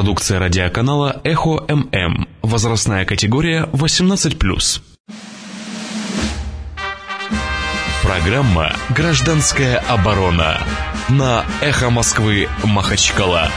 Продукция радиоканала «Эхо ММ». Возрастная категория 18+. Программа «Гражданская оборона» на «Эхо Москвы» Махачкала.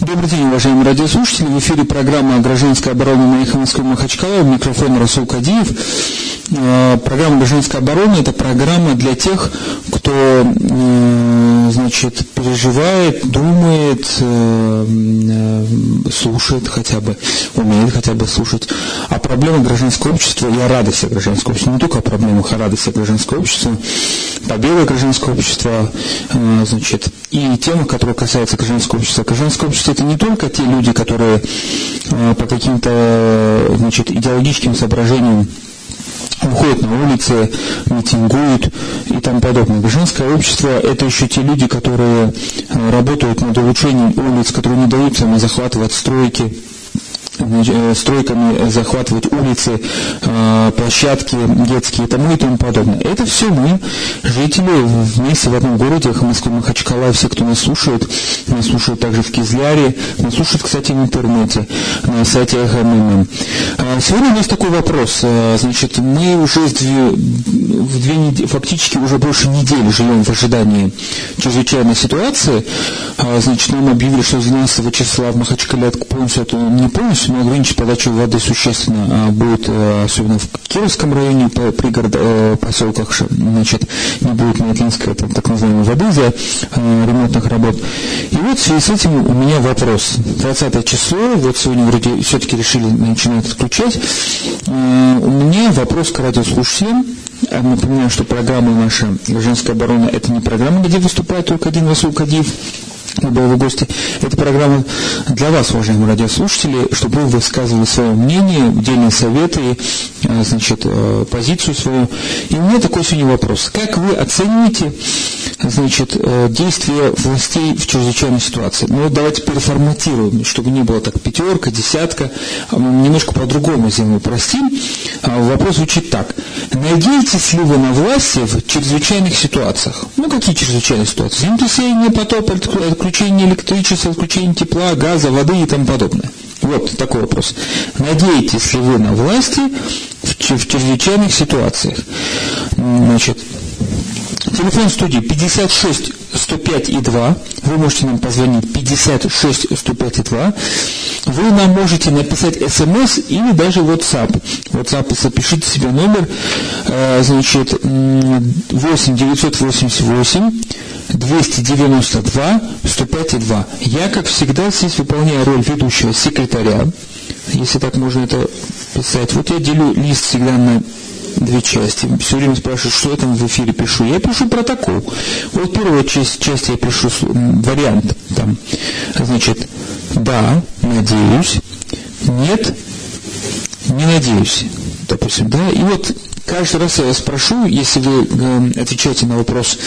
Добрый день, уважаемые радиослушатели. В эфире программа «Гражданская оборона» на «Эхо Москвы» Махачкала. Микрофон Расул Кадиев. Э, программа «Гражданская оборона» – это программа для тех, кто э, значит, переживает, думает, э, слушает хотя бы, умеет хотя бы слушать о проблемах гражданского общества и о радости гражданского общества. Не только о проблемах, а о радости гражданского общества, победы гражданского общества, значит, и темах, которые касаются гражданского общества. Гражданское общество – это не только те люди, которые по каким-то значит, идеологическим соображениям выходят на улицы, митингуют и тому подобное. Гражданское общество – это еще те люди, которые э, работают над улучшением улиц, которые не дают захватывать стройки, стройками захватывать улицы, э, площадки детские и тому и тому подобное. Это все мы, жители вместе в одном городе, Москвы, Махачкала, все, кто нас слушает, нас слушают также в Кизляре, нас слушают, кстати, в интернете, на сайте ХММ. А сегодня у нас такой вопрос. Э, значит, мы уже в две, в две недели, фактически уже больше недели живем в ожидании чрезвычайной ситуации. А, значит, нам объявили, что с 12 числа в Махачкале полностью это не полностью, но ограничить подачу воды существенно а, будет, э, особенно в Кировском районе, пригород, э, поселках, значит, не будет Мятлинской, это так называемой воды за э, ремонтных работ. И вот в связи с этим у меня вопрос. 20 число, вот сегодня вроде все-таки решили начинать отключать. У меня вопрос к радиослушателям. Напоминаю, что программа наша «Женская оборона» – это не программа, где выступает только один Расул Кадиев, боевые гости. Это программа для вас, уважаемые радиослушатели, чтобы вы высказывали свое мнение, отдельные советы, э, значит, э, позицию свою. И у меня такой сегодня вопрос. Как вы оцениваете значит, э, действия властей в чрезвычайной ситуации? Ну, давайте переформатируем, чтобы не было так пятерка, десятка, а немножко по-другому сделаем, упростим. А вопрос звучит так. Надеетесь ли вы на власти в чрезвычайных ситуациях? Ну, какие чрезвычайные ситуации? Землетрясение, потоп, отключение электричества, отключение тепла, газа, воды и тому подобное. Вот такой вопрос. Надеетесь ли вы на власти в чрезвычайных ситуациях? Значит, Телефон студии 56 105 и 2. Вы можете нам позвонить 56 105 и 2. Вы нам можете написать смс или даже WhatsApp. WhatsApp запишите себе номер, э, значит, 8 988 292 105 и 2. Я, как всегда, здесь выполняю роль ведущего секретаря, если так можно это писать. Вот я делю лист всегда на две части. Все время спрашивают, что я там в эфире пишу. Я пишу протокол. Вот первая часть, часть я пишу вариант. Там, значит, да, надеюсь, нет, не надеюсь. Допустим, да. И вот каждый раз я спрошу, если вы э, отвечаете на вопрос,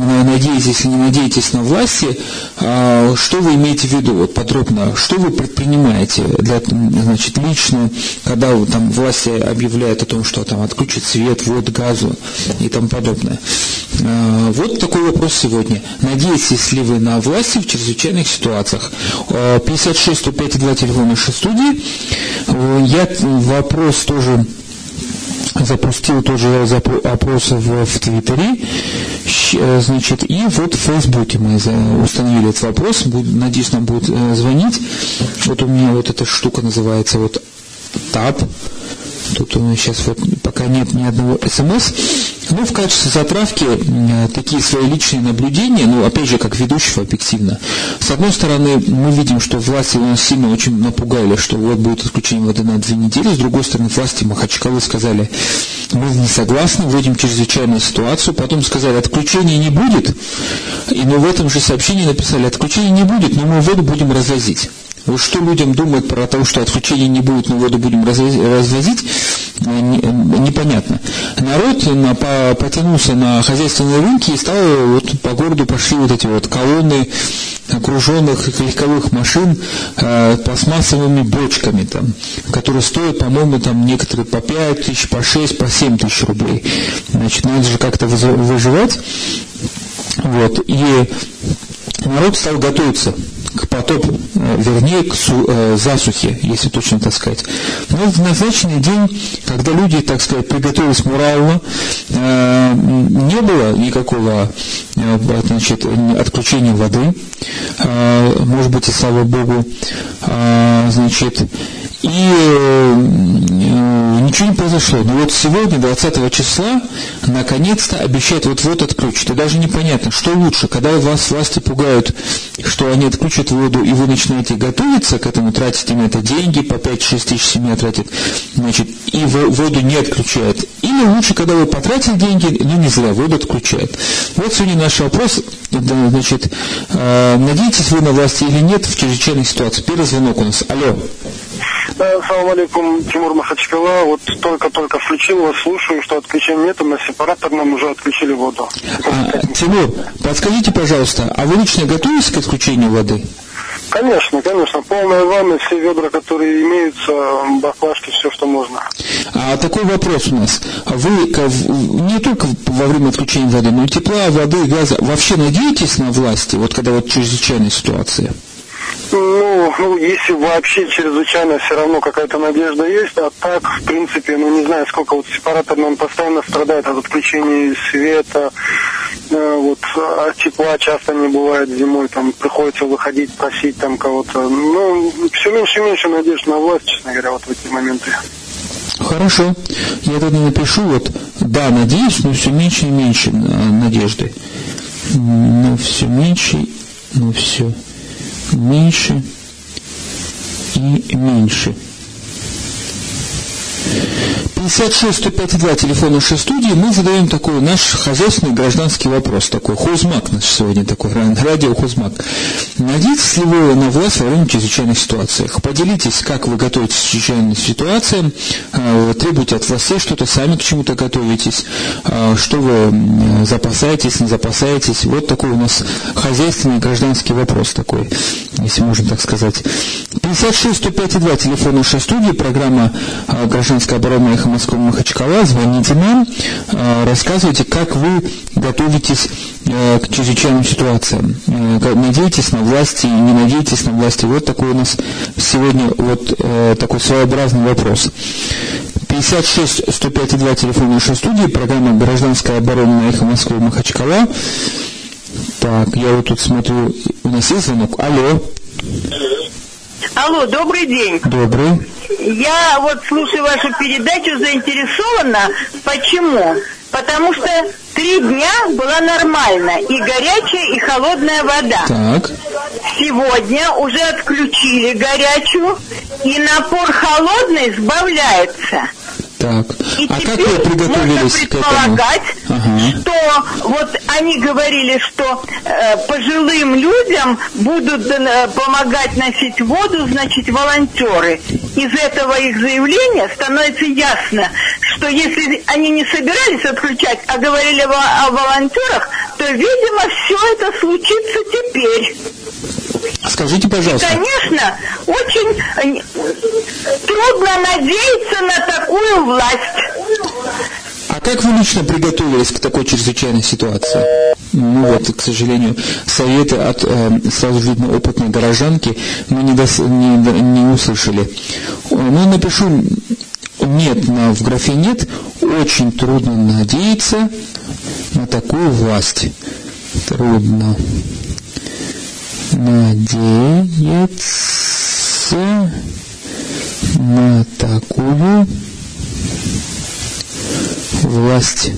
надеетесь, если не надеетесь на власти, а, что вы имеете в виду вот, подробно, что вы предпринимаете для, значит, лично, когда там власти объявляют о том, что там отключат свет, воду, газу и тому подобное. А, вот такой вопрос сегодня. Надеетесь ли вы на власти в чрезвычайных ситуациях? 56 105 2 телефона нашей студии. Я вопрос тоже запустил тоже опрос в, в Твиттере, э, значит, и вот в Фейсбуке мы установили этот вопрос, надеюсь, нам будет э, звонить. Вот у меня вот эта штука называется вот ТАП, Тут у нас сейчас вот пока нет ни одного смс. Ну, в качестве затравки такие свои личные наблюдения, ну, опять же, как ведущего объективно. С одной стороны, мы видим, что власти у нас сильно очень напугали, что вот будет отключение воды на две недели. С другой стороны, власти Махачкалы сказали, мы не согласны, вводим чрезвычайную ситуацию. Потом сказали, отключения не будет. И мы в этом же сообщении написали, отключения не будет, но мы воду будем развозить. Вот что людям думают про то, что отключения не будет, но воду будем развозить, э, непонятно. Народ на, по, потянулся на хозяйственные рынки и стал вот по городу пошли вот эти вот колонны окруженных легковых машин э, пластмассовыми бочками, там, которые стоят, по-моему, там некоторые по 5 тысяч, по 6, по 7 тысяч рублей. Значит, надо же как-то выживать. Вот. И народ стал готовиться к потопу, э, вернее, к э, засухе, если точно так сказать. Но в назначенный день, когда люди, так сказать, приготовились морально, э, не было никакого значит, отключения воды, может быть, и слава Богу, значит, и э, ничего не произошло. Но вот сегодня, 20 числа, наконец-то обещают вот-вот отключат. И даже непонятно, что лучше, когда вас власти пугают, что они отключат воду, и вы начинаете готовиться к этому, тратите на это деньги, по 5-6 тысяч семья тратит, значит, и воду не отключают. Или лучше, когда вы потратили деньги, но не зря, воду отключают. Вот сегодня наш вопрос, значит, э, надеетесь вы на власти или нет в чрезвычайной ситуации? Первый звонок у нас. Алло. Салам алейкум, Тимур Махачкала. Вот только-только включил вас, слушаю, что отключения нету, на сепараторном уже отключили воду. А, Тимур, подскажите, пожалуйста, а вы лично готовитесь к отключению воды? Конечно, конечно. Полная ванна, все ведра, которые имеются, баклажки, все, что можно. А такой вопрос у нас. Вы не только во время отключения воды, но и тепла, воды, газа, вообще надеетесь на власти, вот когда вот чрезвычайная ситуация? Ну, ну, если вообще чрезвычайно все равно какая-то надежда есть, а так, в принципе, ну, не знаю, сколько вот сепаратор, он постоянно страдает от отключения света, э, вот, а тепла часто не бывает зимой, там, приходится выходить, просить там кого-то. Ну, все меньше и меньше надежд на власть, честно говоря, вот в эти моменты. Хорошо. Я тогда напишу, вот, да, надеюсь, но все меньше и меньше надежды. Но все меньше, но все меньше и меньше. 56 105 2 телефон нашей студии, мы задаем такой наш хозяйственный гражданский вопрос, такой хозмак наш сегодня такой, радио хозмак. Надеетесь ли вы на власть во время чрезвычайных ситуациях? Поделитесь, как вы готовитесь к чрезвычайным ситуациям, а, вы требуете от властей что-то, сами к чему-то готовитесь, а, что вы запасаетесь, не запасаетесь. Вот такой у нас хозяйственный гражданский вопрос такой, если можно так сказать. 56 105 2 телефон нашей студии, программа а, «Гражданская оборона» эхо Москвы Махачкала, звоните нам, э, рассказывайте, как вы готовитесь э, к чрезвычайным ситуациям. Э, надеетесь на власти, не надеетесь на власти. Вот такой у нас сегодня вот такой своеобразный вопрос. 56 105 2 телефон нашей студии, программа «Гражданская оборона» на эхо Москвы Махачкала. Так, я вот тут смотрю, у нас есть звонок. Алло. Алло, добрый день. Добрый. Я вот слушаю вашу передачу заинтересована. Почему? Потому что три дня была нормально. И горячая, и холодная вода. Так. Сегодня уже отключили горячую, и напор холодный сбавляется. Так. И а как вы приготовились к этому? ага. что вот они говорили, что э, пожилым людям будут э, помогать носить воду, значит, волонтеры. Из этого их заявления становится ясно, что если они не собирались отключать, а говорили о, о волонтерах, то, видимо, все это случится теперь. Скажите, пожалуйста. И, конечно, очень э, трудно надеяться на такую власть. А как вы лично приготовились к такой чрезвычайной ситуации? Ну вот, к сожалению, советы от, э, сразу видно, опытной горожанки мы не, дос, не, не услышали. Ну, напишу нет, на, в графе нет, очень трудно надеяться на такую власть. Трудно надеяться на такую власть.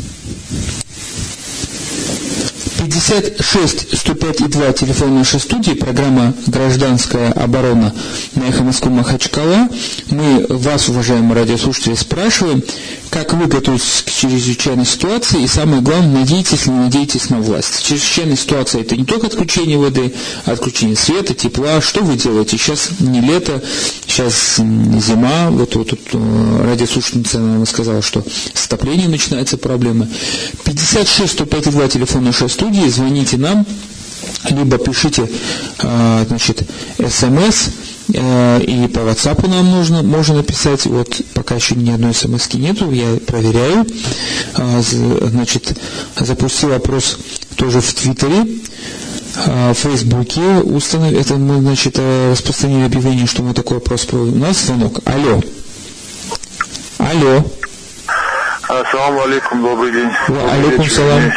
56 105 и 2 телефон нашей студии, программа «Гражданская оборона» на эхо Москвы Махачкала. Мы вас, уважаемые радиослушатели, спрашиваем, как вы готовитесь к чрезвычайной ситуации, и самое главное, надеетесь ли надеетесь на власть. Чрезвычайная ситуация – это не только отключение воды, отключение света, тепла. Что вы делаете? Сейчас не лето, сейчас зима. Вот, вот тут э, радиослушательница сказала, что с отоплением начинаются проблемы. 56 105 2 телефон нашей студии, звоните нам, либо пишите э, значит, смс, Э, и по WhatsApp нам нужно, можно написать, вот пока еще ни одной смс нету, я проверяю. Значит, запустил опрос тоже в Твиттере. В Фейсбуке установили, это мы, значит, распространили объявление, что мы такой вопрос проводим. У нас звонок. Алло. Алло. Ассаламу алейкум, добрый день. Алейкум салам.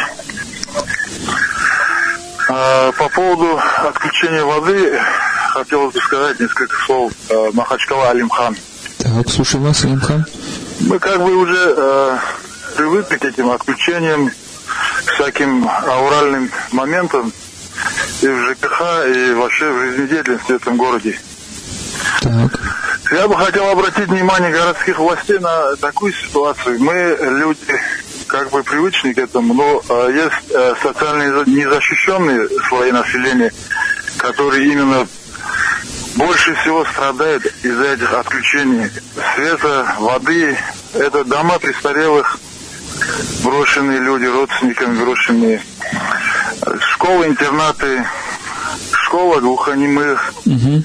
А, по поводу отключения воды хотелось бы сказать несколько слов а, Махачкала Алимхан. Так, слушай вас, Алимхан. Мы как бы уже э, привыкли к этим отключениям, к всяким ауральным моментам и в ЖКХ, и вообще в жизнедеятельности в этом городе. Так. Я бы хотел обратить внимание городских властей на такую ситуацию. Мы люди как бы привычные к этому, но э, есть э, социально незащищенные слои населения, которые именно больше всего страдают из-за этих отключений света, воды. Это дома престарелых, брошенные люди, родственниками брошенные. Школы, интернаты, школа глухонемых. Угу.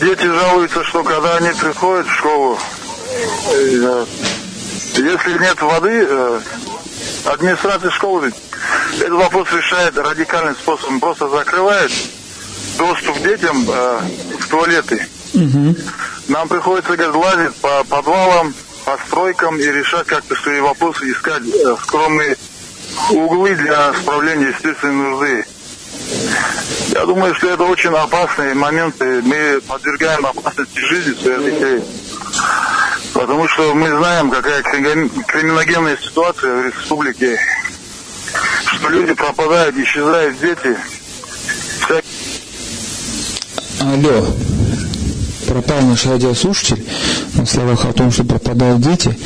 Дети жалуются, что когда они приходят в школу, э, если нет воды, э, администрация школы этот вопрос решает радикальным способом. Просто закрывает доступ детям э, в туалеты. Угу. Нам приходится говорит, лазить по подвалам, по стройкам и решать как-то свои вопросы, искать э, скромные углы для справления естественной нужды. Я думаю, что это очень опасные моменты. Мы подвергаем опасности жизни своих детей. Потому что мы знаем, какая криминогенная ситуация в республике. Что люди пропадают, исчезают дети. Алло пропал наш радиослушатель на словах о том, что пропадают дети.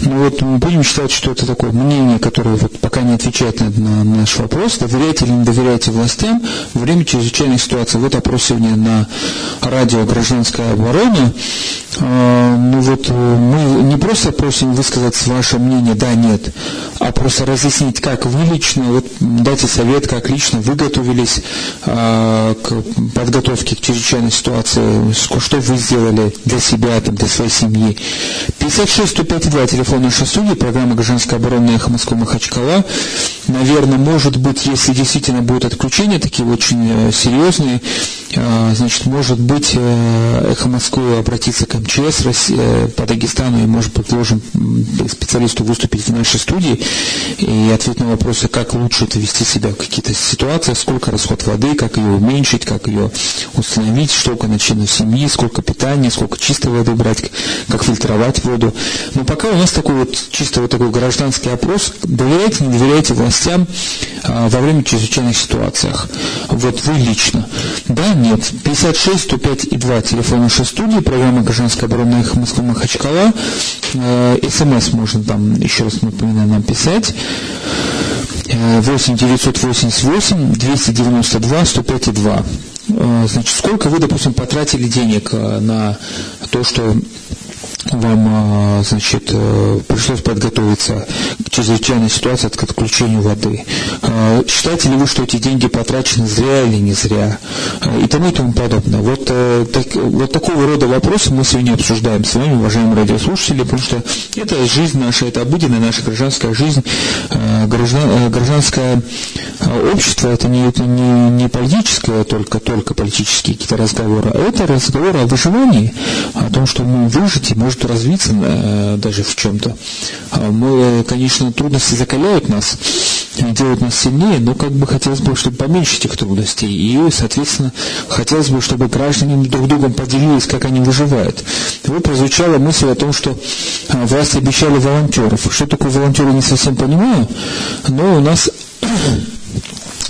Но вот мы будем считать, что это такое мнение, которое вот пока не отвечает на, на наш вопрос. Доверяете или не доверяете властям во время чрезвычайной ситуации? Вот опрос сегодня на радио «Гражданская оборона». А, ну вот э, мы не просто просим высказать ваше мнение «да», «нет», а просто разъяснить, как вы лично, вот дайте совет, как лично вы готовились а, к подготовке к чрезвычайной ситуации, что вы сделали для себя, для своей семьи. 56 105 2, телефон нашей студии, программа «Гражданская оборона» «Эхо Москвы Махачкала». Наверное, может быть, если действительно будут отключения такие очень э, серьезные, э, значит, может быть, э, «Эхо Москвы» обратиться к МЧС по Дагестану и, может предложим специалисту выступить в нашей студии и ответить на вопросы, как лучше это вести себя в какие-то ситуации, сколько расход воды, как ее уменьшить, как ее установить, сколько начинать семьи, сколько питания, сколько чистой воды брать, как фильтровать воду. Но пока у нас такой вот чисто вот такой гражданский опрос, доверяете, не доверяете властям а, во время чрезвычайных ситуациях. Вот вы лично. Да, нет. 56 105 и 2 телефон нашей студии, программа «Гражданская оборона» их Москва Махачкала. Э, СМС можно там, еще раз напоминаю, нам писать. 8 988 292 105 2. Значит, сколько вы, допустим, потратили денег э, на то, что вам, а, значит, э, пришлось подготовиться к чрезвычайной ситуации к отключению воды. А, считаете ли вы, что эти деньги потрачены зря или не зря? А, и тому и тому подобное. Вот, э, так, вот такого рода вопросы мы сегодня обсуждаем с вами, уважаемые радиослушатели, потому что это жизнь наша, это обыденная наша гражданская жизнь, граждан, гражданское общество, это не, это не, не политическое, только, только политические какие-то разговоры, а это разговоры о выживании, о том, что мы выжить может развиться э, даже в чем-то. А мы, конечно, трудности закаляют нас, делают нас сильнее, но как бы хотелось бы, чтобы поменьше этих трудностей. И, соответственно, хотелось бы, чтобы граждане друг другом поделились, как они выживают. Вот прозвучала мысль о том, что а, власти обещали волонтеров. Что такое волонтеры, не совсем понимаю, но у нас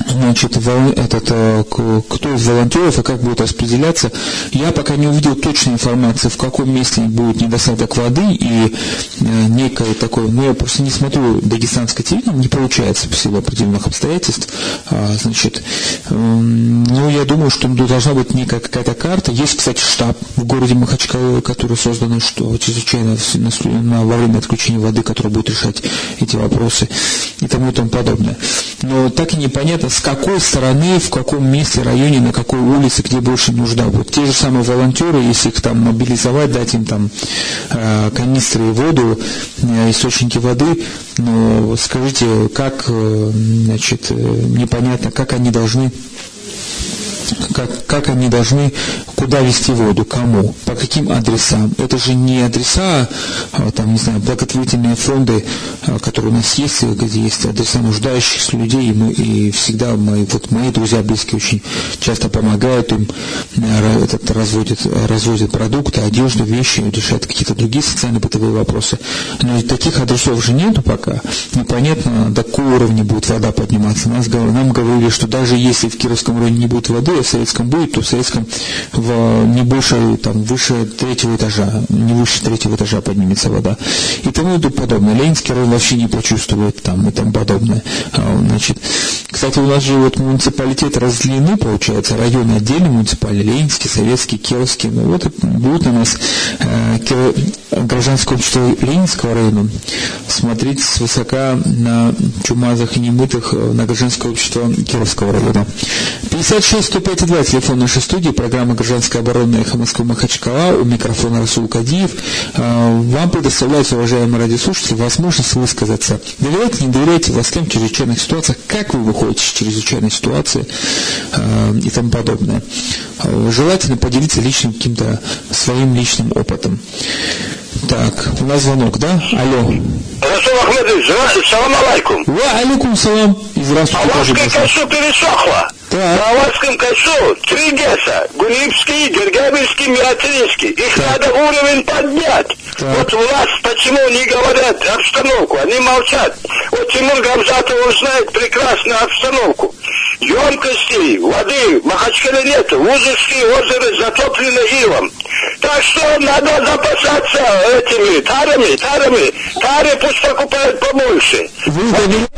значит, этот, э, кто из волонтеров и как будет распределяться. Я пока не увидел точной информации, в каком месте будет недостаток воды и э, некое такое, но я просто не смотрю дагестанское телевидение, не получается по силу определенных обстоятельств. А, значит, ну, я думаю, что должна быть некая какая-то карта. Есть, кстати, штаб в городе Махачкала, который создан, что чрезвычайно во время отключения воды, который будет решать эти вопросы и тому и тому подобное. Но так и непонятно, с какой стороны, в каком месте, районе, на какой улице, где больше нужда. Вот те же самые волонтеры, если их там мобилизовать, дать им там э, канистры и воду, э, источники воды, но скажите, как, э, значит, непонятно, как они должны как, как они должны, куда вести воду, кому, по каким адресам. Это же не адреса, а, там, не знаю, благотворительные фонды, а, которые у нас есть, где есть адреса нуждающихся людей, и, мы, и всегда мои, вот мои друзья близкие очень часто помогают им, э, этот, разводят, разводят продукты, одежду, вещи, решают какие-то другие социально-бытовые вопросы. Но таких адресов же нету пока. Непонятно, до какого уровня будет вода подниматься. Нас, нам говорили, что даже если в Кировском районе не будет воды, а в советском будет, то в советском в, не больше, там, выше третьего этажа, не выше третьего этажа поднимется вода. И тому и подобное. Ленинский район вообще не почувствует там и тому подобное. А, значит, кстати, у нас же вот муниципалитеты разделены, получается, районы отдельно муниципальные, Ленинский, Советский, Кировский. Ну вот будет у нас э, гражданское общество Ленинского района смотреть свысока на чумазах и немытых э, на гражданское общество Кировского района. 56 105 2, телефон нашей студии, программа «Гражданская оборона» «Эхо Москвы Махачкала», у микрофона Расул Кадиев. Э, вам предоставляется, уважаемые радиослушатели, возможность высказаться. Доверяйте, не доверяйте властям в чрезвычайных ситуациях, как вы выходите из чрезвычайной ситуации э, и тому подобное. Желательно поделиться личным каким-то своим личным опытом. Так, у нас звонок, да? Алло. Расул Ахмедович, салам алейкум. Ва, алейкум салам. И здравствуйте. Аварское кольцо пересохло. Так. На Аварском кольцо три ГЭСа. Гунибский, Гергабельский, Мироцинский. Их так. надо уровень поднять. Так. Вот власть почему не говорят обстановку? Они молчат. Вот Тимур Гамзатов он знает прекрасно обстановку. Емкостей воды в Махачкале нет. Лужицкие озера затоплены илом. Так что надо запасаться этими тарами, тарами. Тары пусть покупают побольше. Вы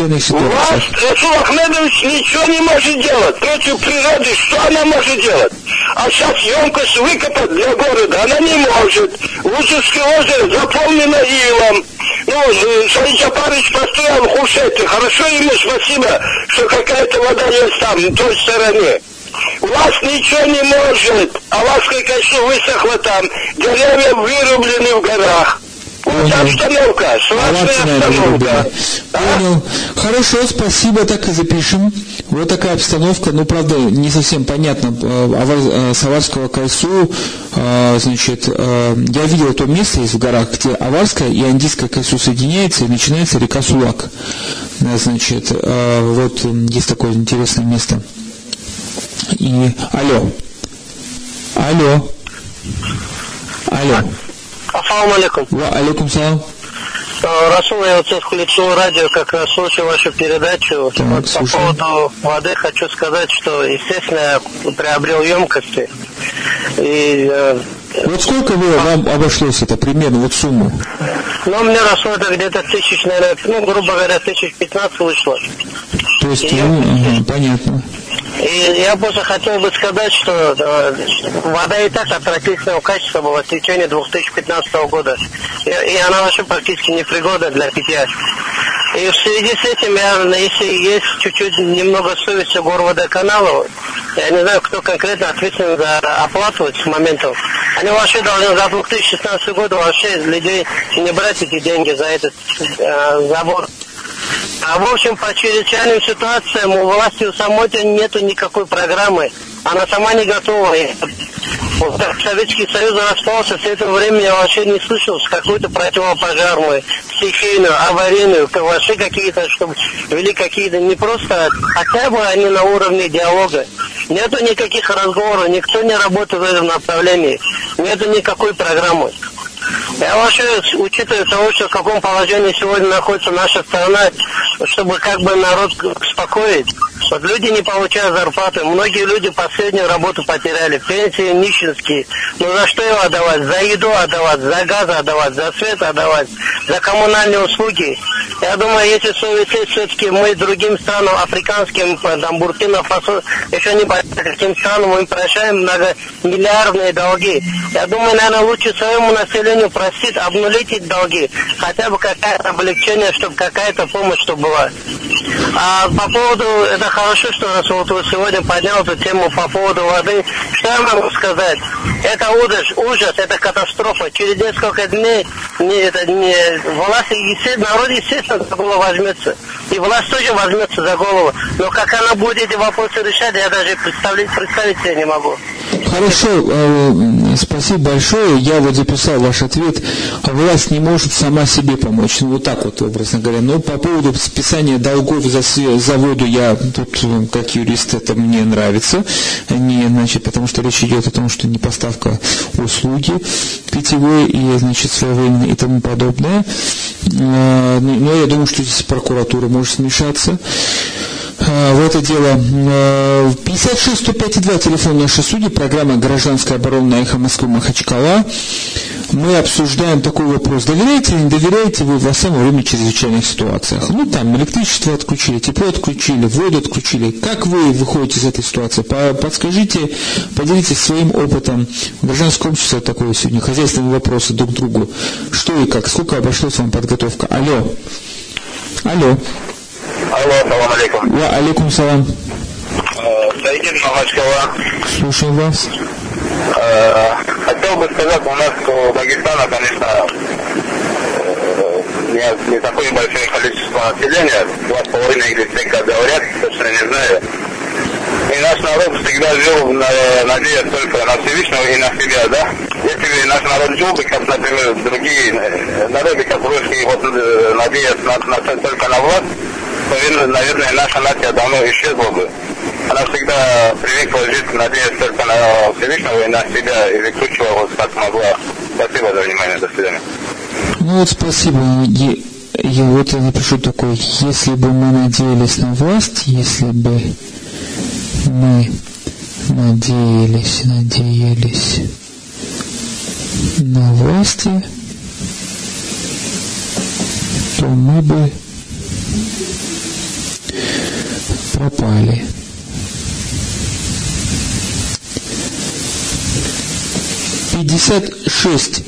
чрезвычайных ситуациях. Расул Ахмедович ничего не может делать против природы. Что она может делать? А сейчас емкость выкопать для города она не может. Лужицкое озеро заполнено илом. Ну, Саид Джапарович построил хушеты. Хорошо ему спасибо, что какая-то вода есть там, на той стороне. Вас ничего не может. А Алаской кольцо высохло там. Деревья вырублены в горах. Вот обстановка, сложная обстановка. Понял. Хорошо, спасибо, так и запишем. Вот такая обстановка, ну, правда, не совсем понятно. Э, э, Саварского кольцу, э, значит, я видел то место есть в горах, где Аварское и Андийское кольцо соединяется, и начинается река Сулак. Значит, вот есть такое интересное место. И, алло, алло, алло. Ассаламу алейкум. Ва алейкум салам. Э, Расул, я вот сейчас включил радио, как раз слушаю вашу передачу. Так, вот по поводу воды хочу сказать, что, естественно, я приобрел емкости. И, э, вот сколько вы, вам обошлось это примерно, вот сумму? Ну, мне росло это где-то тысяч, наверное, ну, грубо говоря, тысяч пятнадцать вышло. То есть, ну, ага, понятно. И я просто хотел бы сказать, что э, вода и так отвратительного качества была в течение 2015 года. И, и она вообще практически непригодна для питья. И в связи с этим, я, если есть чуть-чуть немного совести горводоканала, я не знаю, кто конкретно ответственен за оплату этих моментов, они вообще должны за 2016 год вообще людей не брать эти деньги за этот э, забор. А в общем, по чрезвычайным ситуациям у власти у самой нету никакой программы. Она сама не готова. Вот как Советский Союз распался, с этого времени я вообще не слышал какую-то противопожарную, стихийную, аварийную, вообще какие-то, чтобы вели какие-то, не просто, хотя бы они на уровне диалога. Нету никаких разговоров, никто не работает в этом направлении. Нету никакой программы. Я вообще, учитывая того, что в каком положении сегодня находится наша страна, чтобы как бы народ успокоить, вот люди не получают зарплаты, многие люди последнюю работу потеряли, пенсии нищенские. Ну за что его отдавать? За еду отдавать, за газ отдавать, за свет отдавать, за коммунальные услуги. Я думаю, если совести все-таки мы другим странам, африканским, там, Буркина, Фасо, еще не понятно, каким странам мы прощаем многомиллиардные долги. Я думаю, наверное, лучше своему населению простить, обнулить эти долги. Хотя бы какое-то облегчение, чтобы какая-то помощь чтобы была. А по поводу, это хорошо, что раз вот вы сегодня поднял эту тему по поводу воды. Что я могу сказать? Это ужас, ужас, это катастрофа. Через несколько дней не, это не, власть, естественно, народ, естественно, за голову возьмется. И власть тоже возьмется за голову. Но как она будет эти вопросы решать, я даже представить, представить себе не могу. Хорошо, э, спасибо большое. Я вот записал ваш ответ. Власть не может сама себе помочь. Ну, вот так вот, образно говоря. Но по поводу списания долгов за, за воду я тут, э, как юрист, это мне нравится. Не, значит, потому что речь идет о том, что не поставка услуги питьевой и, значит, своевременной и тому подобное. Э, но я думаю, что здесь прокуратура может смешаться. Э, в это дело. 56 105 2 телефон нашей судьи, программа «Гражданская оборона» на эхо Москвы Махачкала. Мы обсуждаем такой вопрос. Доверяете или не доверяете вы во время чрезвычайных ситуациях? Ну, там электричество отключили, тепло отключили, воду отключили. Как вы выходите из этой ситуации? Подскажите, поделитесь своим опытом. В гражданском обществе такое сегодня, хозяйственные вопросы друг к другу. Что и как? Сколько обошлась вам подготовка? Алло. Алло. Алло, салам алейкум. Ва алейкум салам. Саидин Махачкала. Слушаю вас. Э, хотел бы сказать, у нас у Дагестана, конечно, э, не, не такое большое количество населения, два с половиной или три, как говорят, точно не знаю. И наш народ всегда жил, надеясь только на Всевышнего и на себя, да? Если бы наш народ жил бы, как, например, другие э, народы, как русские, вот, надеясь на, на, только на власть, то, наверное, наша нация давно исчезла бы. Она всегда привыкла жить, надеясь только на Всевышнего и на себя, и выкручивала вот как могла. Спасибо за внимание, до свидания. Ну вот спасибо. Я, вот я напишу такой, если бы мы надеялись на власть, если бы мы надеялись, надеялись на власти, то мы бы пропали. Пятьдесят шесть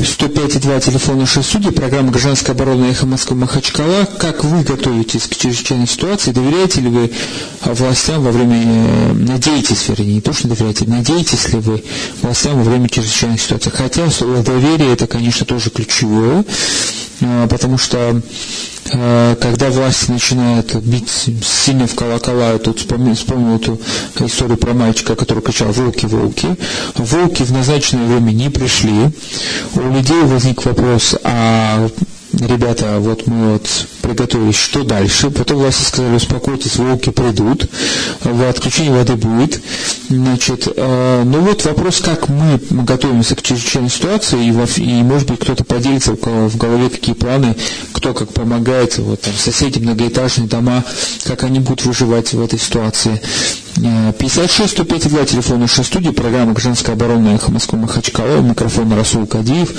105,2 телефона 6 судей, программа «Гражданская оборона Эхо Москвы Махачкала». Как вы готовитесь к чрезвычайной ситуации? Доверяете ли вы властям во время, э, надеетесь, вернее, не то, что доверяете, надеетесь ли вы властям во время чрезвычайной ситуации? Хотя слово доверие это, конечно, тоже ключевое, потому что Э, когда власть начинает бить сильно в колокола, я тут вспомнил, вспомнил эту историю про мальчика, который кричал «Волки, волки!». Волки в назначенное время не пришли. У людей возник вопрос, а ребята, вот мы вот приготовились, что дальше? Потом власти сказали, успокойтесь, волки придут, отключение воды будет. Значит, э, ну вот вопрос, как мы готовимся к чрезвычайной ситуации, и, во, и может быть кто-то поделится, в голове какие планы, кто как помогает, вот там соседи, многоэтажные дома, как они будут выживать в этой ситуации. 56 105 2 телефон нашей студии, программа «Гражданская оборона» Эхо Москвы Махачкала, микрофон Расул Кадиев.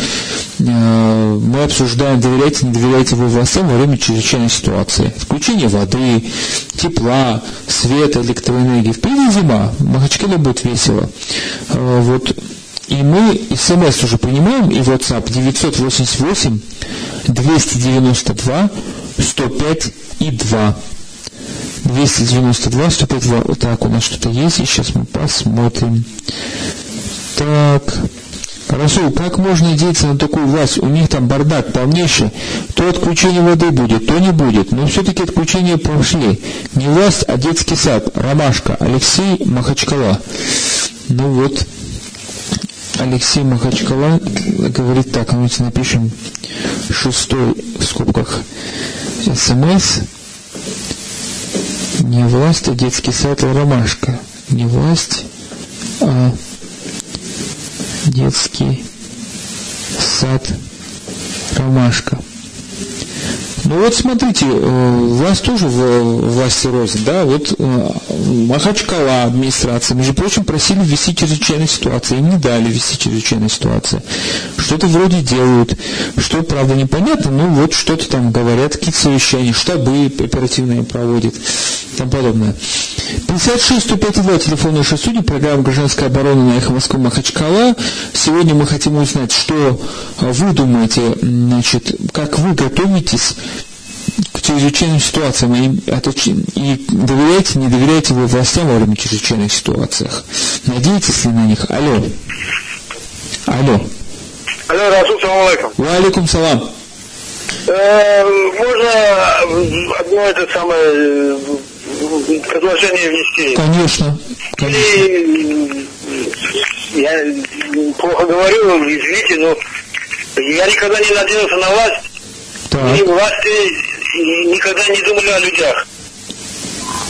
Э, мы обсуждаем, доверяете, не доверяете вы властям во время чрезвычайной ситуации. Включение воды, тепла, света, электроэнергии. Впереди зима, в Махачкале будет весело. Э, вот. И мы смс уже принимаем, и WhatsApp 988 292 105 и 2. 292, 105, вот так у нас что-то есть, и сейчас мы посмотрим. Так, Расул, как можно надеяться на такую власть? У них там бардак полнейший. То отключение воды будет, то не будет. Но все-таки отключения прошли. Не власть, а детский сад. Ромашка. Алексей Махачкала. Ну вот, Алексей Махачкала говорит так, давайте напишем шестой в скобках смс. Не власть, а детский сад Ромашка. Не власть, а детский сад Ромашка. Ну вот смотрите, э, власть тоже в власти рознь, да, вот э, Махачкала администрация, между прочим, просили ввести чрезвычайную ситуацию, им не дали ввести чрезвычайную ситуацию. Что-то вроде делают, что, правда, непонятно, но вот что-то там говорят, какие-то совещания, штабы оперативные проводят и тому подобное. 56 105 2 телефон нашей студии, программа «Гражданская оборона» на Эхо Москвы Махачкала. Сегодня мы хотим узнать, что вы думаете, значит, как вы готовитесь чрезвычайным ситуациям и, и доверяете, не доверяете вы властям во время чрезвычайных ситуациях? Надеетесь ли на них? Алло. Алло. Алло, Расул, салам алейкум. Ва алейкум салам. Э, можно одно это самое э, предложение внести? Конечно. конечно. Или я плохо говорю, извините, но я никогда не надеялся на власть. Так. И власти никогда не думали о людях.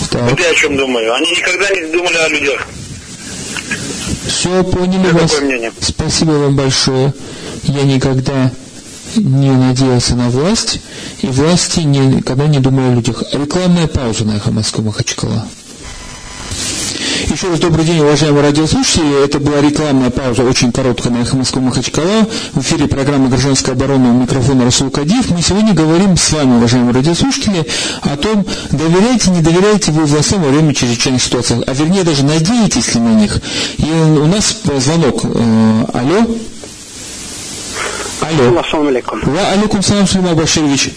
Так. Вот я о чем думаю. Они никогда не думали о людях. Все, поняли Это вас. Мнение. Спасибо вам большое. Я никогда не надеялся на власть, и власти никогда не думали о людях. Рекламная пауза на Эхо Москвы Махачкала. Еще раз добрый день, уважаемые радиослушатели. Это была рекламная пауза, очень короткая на Эхо Москвы Махачкала. В эфире программы «Гражданская оборона» у микрофона Расул Кадиев. Мы сегодня говорим с вами, уважаемые радиослушатели, о том, доверяете, не доверяете вы властям во время чрезвычайных ситуаций, а вернее даже надеетесь ли на них. И у нас звонок. Э, алло. Алло. Ва алейкум салам, Сулейман Баширович.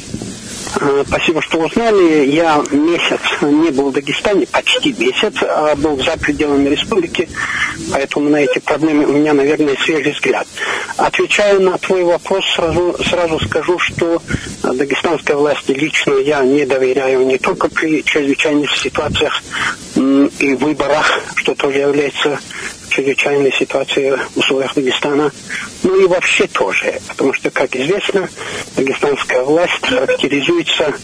Э, спасибо, что узнали. Я месяц не был в Дагестане, почти месяц, а был за пределами республики, поэтому на эти проблемы у меня, наверное, свежий взгляд. Отвечая на твой вопрос, сразу, сразу скажу, что дагестанской власти лично я не доверяю не только при чрезвычайных ситуациях и выборах, что тоже является чрезвычайной ситуации в условиях Дагестана, ну и вообще тоже, потому что, как известно, дагестанская власть характеризуется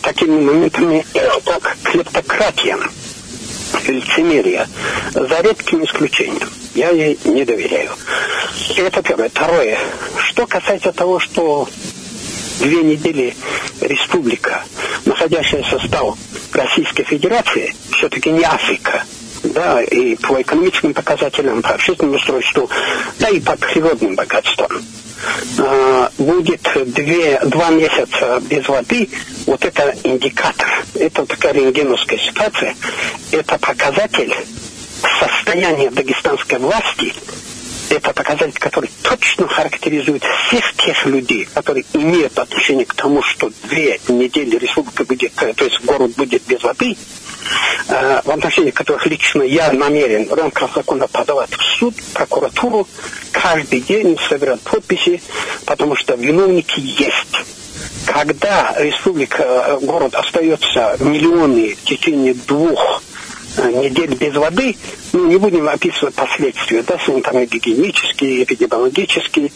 такими моментами, как клептократия, лицемерие, за редким исключением. Я ей не доверяю. Это первое. Второе. Что касается того, что две недели республика, находящаяся в состав Российской Федерации, все-таки не Африка, да, и по экономическим показателям, по общественному устройству, да и по природным богатствам. А, будет две, два месяца без воды, вот это индикатор, это такая рентгеновская ситуация, это показатель состояния дагестанской власти, это показатель, который точно характеризует всех тех людей, которые имеют отношение к тому, что две недели республика будет, то есть город будет без воды, Э, в отношении которых лично я намерен в рамках закона подавать в суд, прокуратуру, каждый день собирать подписи, потому что виновники есть. Когда республика, э, город остается миллионы в течение двух э, недель без воды, ну, не будем описывать последствия, да, санитарно-гигиенические, эпидемиологические,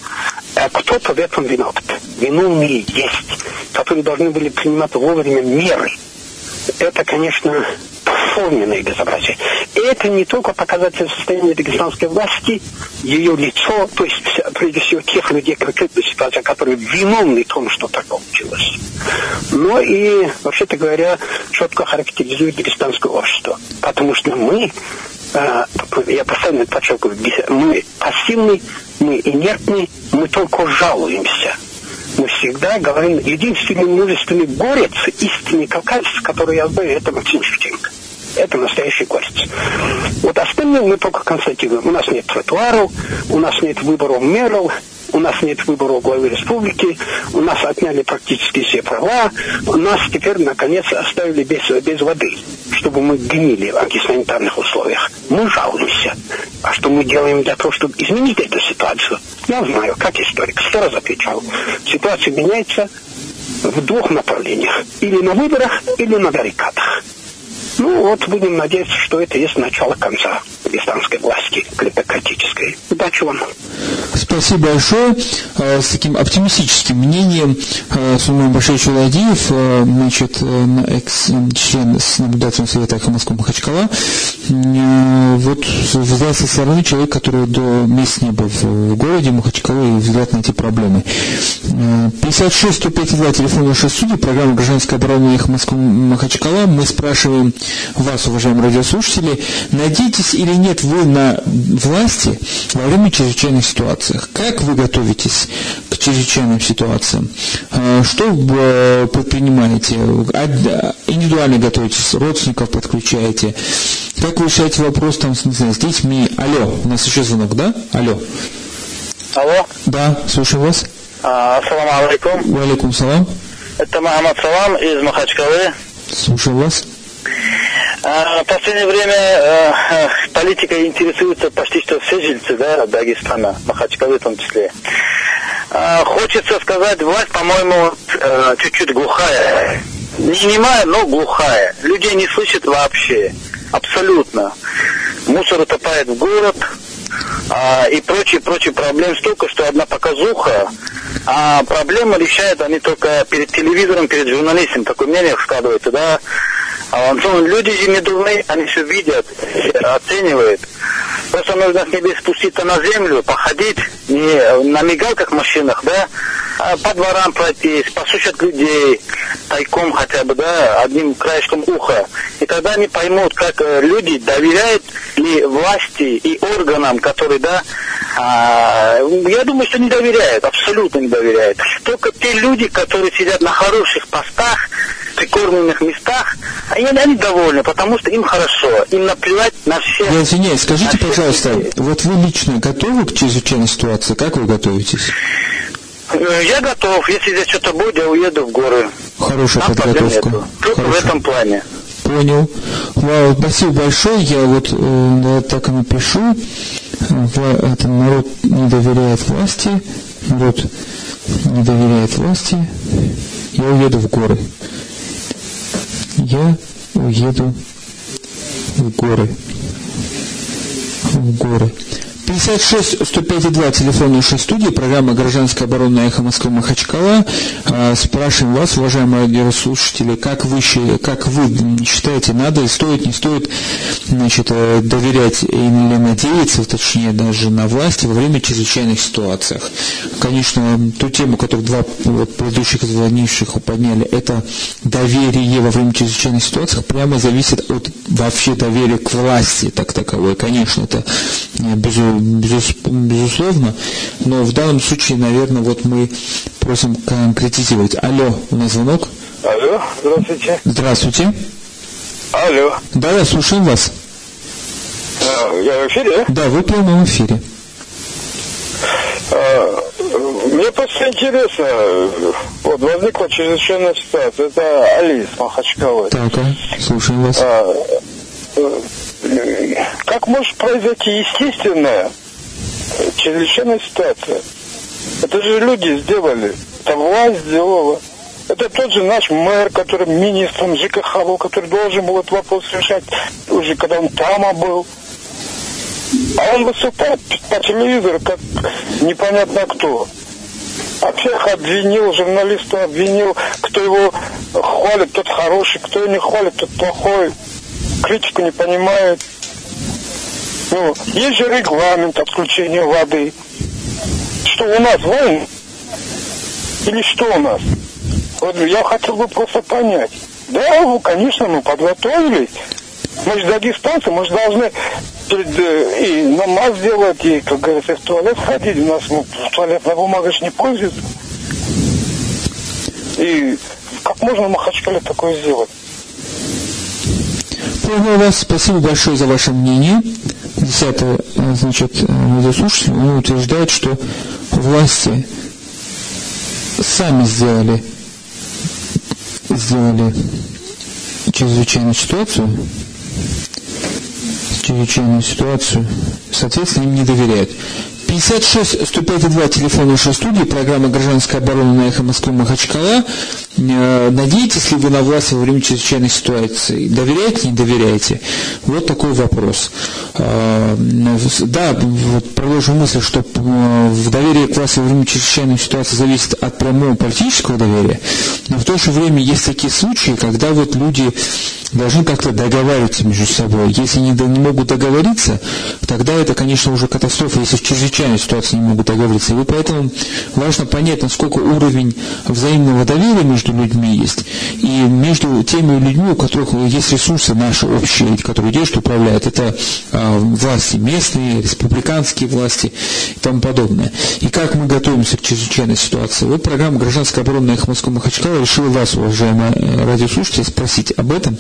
кто-то в этом виноват. Виновные есть, которые должны были принимать вовремя меры – это, конечно, форменное безобразие. И это не только показатель состояния дагестанской власти, ее лицо, то есть, прежде всего, тех людей, конкретной ситуации, которые виновны в том, что так получилось. Но и, вообще-то говоря, четко характеризует дагестанское общество. Потому что мы, э, я постоянно подчеркиваю, мы пассивны, мы инертны, мы только жалуемся – мы всегда говорим, единственный мужественный борец, истинный кавказец, который я знаю, это Максим Шевченко. Это настоящий горец. Вот остальное мы только констатируем. У нас нет тротуаров, у нас нет выборов мэров, у нас нет выбора главы республики, у нас отняли практически все права, у нас теперь, наконец, оставили без, без воды, чтобы мы гнили в антисанитарных условиях. Мы жалуемся. А что мы делаем для того, чтобы изменить эту ситуацию? Я знаю, как историк, сто раз отвечал. Ситуация меняется в двух направлениях. Или на выборах, или на баррикадах. Ну вот, будем надеяться, что это есть начало конца пакистанской власти, клептократической. Удачи вам. Спасибо большое. А, с таким оптимистическим мнением а, Сулейман Башевич Уладиев, а, значит, экс-член с наблюдательного совета Москвы Махачкала, вот взял со стороны человек, который до месяца не был в городе Махачкала и взгляд на эти проблемы. 56 152 телефон нашей студии, программа «Гражданская оборона Москвы Махачкала». Мы спрашиваем вас, уважаемые радиослушатели, надеетесь или нет вы на власти во время чрезвычайных ситуаций? Как вы готовитесь к чрезвычайным ситуациям? А, что вы предпринимаете? Индивидуально готовитесь, родственников подключаете? Как вы решаете вопрос там, не знаю, с детьми? Алло, у нас еще звонок, да? Алло. Алло. Да, слушаю вас. А, ассаламу алейкум. Валикум салам. Это Махамад Салам из Махачкалы. Слушаю вас. А, в последнее время а, а, политикой интересуются почти что все жильцы да, Дагестана, Махачкалы в том числе. А, хочется сказать, власть, по-моему, а, чуть-чуть глухая. Не немая, но глухая. Людей не слышит вообще. Абсолютно. Мусор утопает в город, а, и прочие, прочие проблемы столько, что одна показуха, а проблемы решают они только перед телевизором, перед журналистом, такое мнение складывается, да. А ну, люди же не дурны, они все видят, оценивают. Просто нужно с небес спуститься на землю, походить, не на мигалках машинах, да, а по дворам пройтись, послушать людей, тайком хотя бы, да, одним краешком уха. И тогда они поймут, как э, люди доверяют ли власти и органам, которые, да, а, я думаю, что не доверяют, абсолютно не доверяют. Только те люди, которые сидят на хороших постах, прикормленных местах, они, они довольны, потому что им хорошо, им наплевать на все. Я извиняюсь, скажите, пожалуйста, людей. вот вы лично готовы к чрезвычайной ситуации? Как вы готовитесь? Э, я готов. Если здесь что-то будет, я уеду в горы. Хорошая Там подготовка. Только в этом плане. Понял. Вау, спасибо большое. Я вот э, так и напишу. В, это народ не доверяет власти. Народ не доверяет власти. Я уеду в горы. Я уеду в горы. В горы. 56 105 2 телефон нашей студии, программа «Гражданская оборона Эхо Москвы Махачкала». А, спрашиваем вас, уважаемые радиослушатели, как вы, как вы считаете, надо и стоит, не стоит значит, э, доверять или надеяться, точнее, даже на власти во время чрезвычайных ситуациях. Конечно, ту тему, которую два вот, предыдущих звонивших подняли, это доверие во время чрезвычайных ситуаций прямо зависит от вообще доверия к власти, так таковой. Конечно, это безусловно безусловно, но в данном случае, наверное, вот мы просим конкретизировать. Алло, у нас звонок. Алло, здравствуйте. Здравствуйте. Алло. Да, я слушаю вас. А, я в эфире? Да, вы в прямом эфире. А, мне просто интересно, вот возникла чрезвычайная ситуация. Это Алис Махачкалы. Так, а, слушаем вас. А, как может произойти естественная чрезвычайная ситуация? Это же люди сделали, это власть сделала. Это тот же наш мэр, который министром ЖКХ был, который должен был этот вопрос решать уже когда он там был. А он выступает по телевизору, как непонятно кто. А всех обвинил, журналиста обвинил, кто его хвалит, тот хороший, кто его не хвалит, тот плохой критику не понимает. Ну, есть же регламент отключения воды. Что у нас войн? Или что у нас? Вот я хотел бы просто понять. Да, ну, конечно, мы подготовились. Мы же дагестанцы, мы же должны э, и намаз сделать, и, как говорится, в туалет ходить. У нас ну, туалетная бумага же не пользуется. И как можно в Махачкале такое сделать? Понял вас. Спасибо большое за ваше мнение. Десятое, э, значит, э, заслушатель, он утверждает, что власти сами сделали, сделали чрезвычайную ситуацию, чрезвычайную ситуацию, соответственно, им не доверяют. 56 105,2 телефон нашей студии, программа «Гражданская оборона» на эхо Москвы Махачкала. Э, надеетесь ли вы на власть во время чрезвычайной ситуации? Доверяете, не доверяете? Вот такой вопрос. Э, да, вот продолжу мысль, что э, в доверии к власти во время чрезвычайной ситуации зависит от прямого политического доверия, но в то же время есть такие случаи, когда вот люди должны как-то договариваться между собой. Если они не могут договориться, тогда это, конечно, уже катастрофа, если в чрезвычайной ситуации не могут договориться. И поэтому важно понять, насколько уровень взаимного доверия между людьми есть, и между теми людьми, у которых есть ресурсы наши общие, которые держат, управляют. Это э, власти местные, республиканские власти и тому подобное. И как мы готовимся к чрезвычайной ситуации. Вот программа «Гражданская оборона» Эхо Москвы Махачкала решила вас, уважаемые радиослушатели, спросить об этом.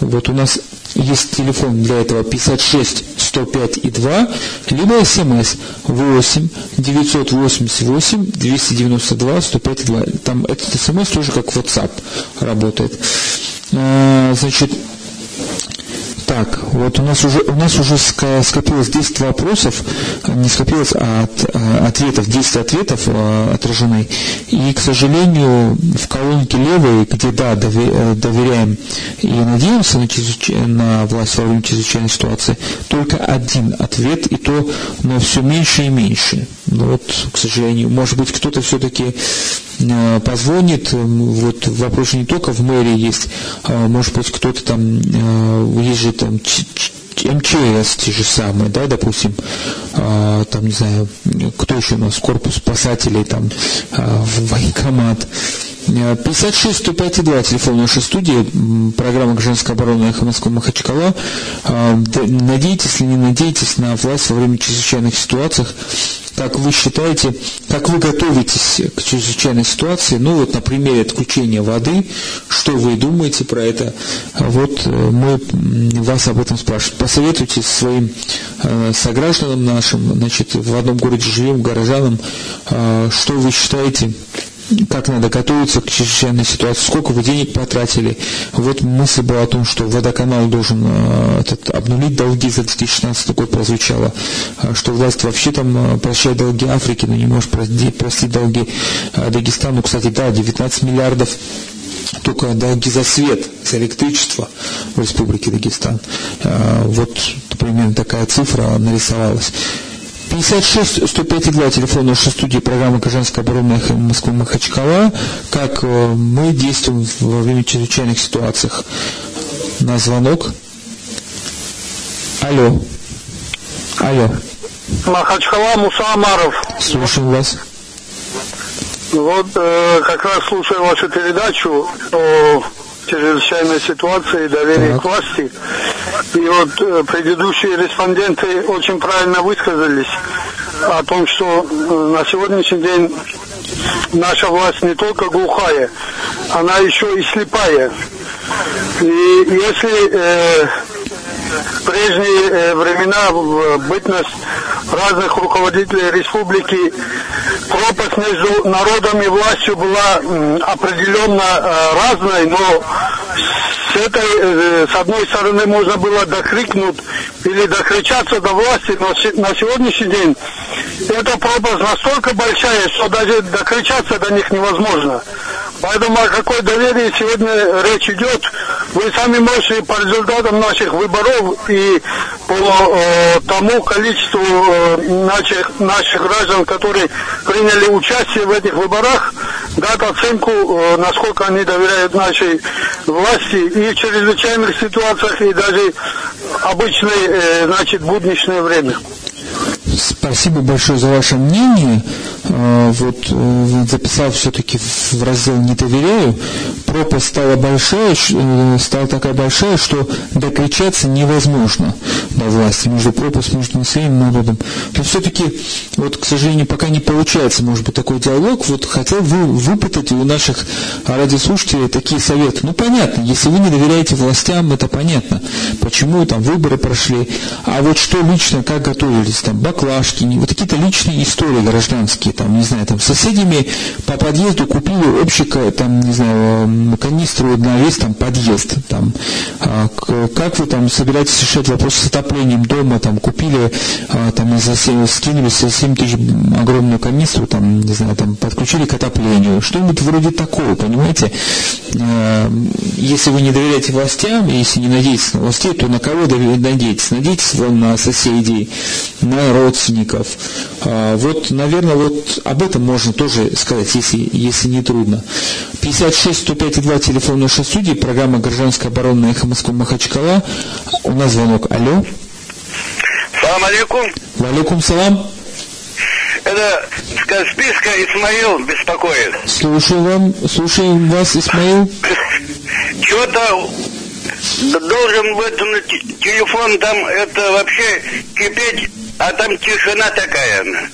Вот у нас есть телефон для этого 56 105 и 2, либо смс 8 988 292 105 и 2. Там этот смс тоже как WhatsApp работает. А, значит, так, вот у нас уже, у нас уже скопилось 10 вопросов, не скопилось, а от, а, ответов, 10 ответов а, отражены. И, к сожалению, в колонке левой, где, да, э, доверяем и надеемся на, чрезвыч... на власть во время чрезвычайной ситуации, только один ответ, и то, но все меньше и меньше. Ну вот, к сожалению, может быть, кто-то все-таки э, позвонит, вот вопрос не только в мэрии есть, а может быть, кто-то там, э, есть же там МЧС те же самые, да, допустим, э, там, не знаю, кто еще у нас, корпус спасателей, там, э, военкомат, 56 105 2, телефон нашей студии, программа «Гражданская оборона» Эхо Москвы Махачкала. Надеетесь ли, не надеетесь на власть во время чрезвычайных ситуаций? Как вы считаете, как вы готовитесь к чрезвычайной ситуации? Ну вот на примере отключения воды, что вы думаете про это? Вот э, мы вас об этом спрашиваем. Посоветуйте своим э, согражданам нашим, значит, в одном городе живем, горожанам, э, что вы считаете как надо готовиться к чрезвычайной ситуации, сколько вы денег потратили. Вот мысль была о том, что водоканал должен э, этот, обнулить долги за 2016 год прозвучало, э, что власть вообще там э, прощает долги Африки, но не может простить, долги Дагестану. Кстати, да, 19 миллиардов только долги за свет, за электричество в Республике Дагестан. Вот примерно такая цифра нарисовалась. 56 105 2 телефон нашей студии программы «Кажанская оборона» Москвы Махачкала. Как э, мы действуем во время чрезвычайных ситуаций. На звонок. Алло. Алло. Махачкала, Муса Амаров. Слушаем вас. Вот э, как раз слушаю вашу передачу о чрезвычайной ситуации и доверии так. к власти. И вот э, предыдущие респонденты очень правильно высказались о том, что э, на сегодняшний день наша власть не только глухая, она еще и слепая. И если э, в прежние э, времена, в бытность разных руководителей республики, пропасть между народом и властью была определенно э, разной, но с этой, э, с одной стороны, можно было докрикнуть или докричаться до власти, но на сегодняшний день эта пропасть настолько большая, что даже докричаться до них невозможно. Поэтому о какой доверии сегодня речь идет, вы сами можете по результатам наших выборов и по э, тому количеству э, наших, наших граждан, которые приняли участие в этих выборах, дать оценку, э, насколько они доверяют нашей власти и в чрезвычайных ситуациях, и даже обычное, э, значит, будничное время. Спасибо большое за ваше мнение. А, вот э, записал все-таки в раздел «Не доверяю». Пропасть стала большая, э, стала такая большая, что докричаться невозможно до власти, между пропасть между населением и народом. Но все-таки, вот, к сожалению, пока не получается, может быть, такой диалог. Вот хотел вы выпытать у наших радиослушателей такие советы. Ну, понятно, если вы не доверяете властям, это понятно. Почему там выборы прошли. А вот что лично, как готовились, там, баклажки, вот какие-то личные истории гражданские, там, не знаю, там, соседями по подъезду купили общика, там, не знаю, канистру на весь там подъезд, там, а, как вы там собираетесь решать вопрос с отоплением дома, там, купили, а, там, за 7, скинули за 7 тысяч огромную канистру, там, не знаю, там, подключили к отоплению, что-нибудь вроде такого, понимаете? А, если вы не доверяете властям, если не надеетесь на властей, то на кого надеетесь? Надеетесь на соседей, на родственников. Вот, наверное, вот об этом можно тоже сказать, если, если не трудно. 56 105 2 телефон нашей студии, программа «Гражданская оборона» Эхо Москвы Махачкала. У нас звонок. Алло. Салам алейкум. Валейкум салам. Это Каспийска Исмаил беспокоит. Слушаю вам, слушаем вас, Исмаил. Что-то должен быть телефон там это вообще кипеть, а там тишина такая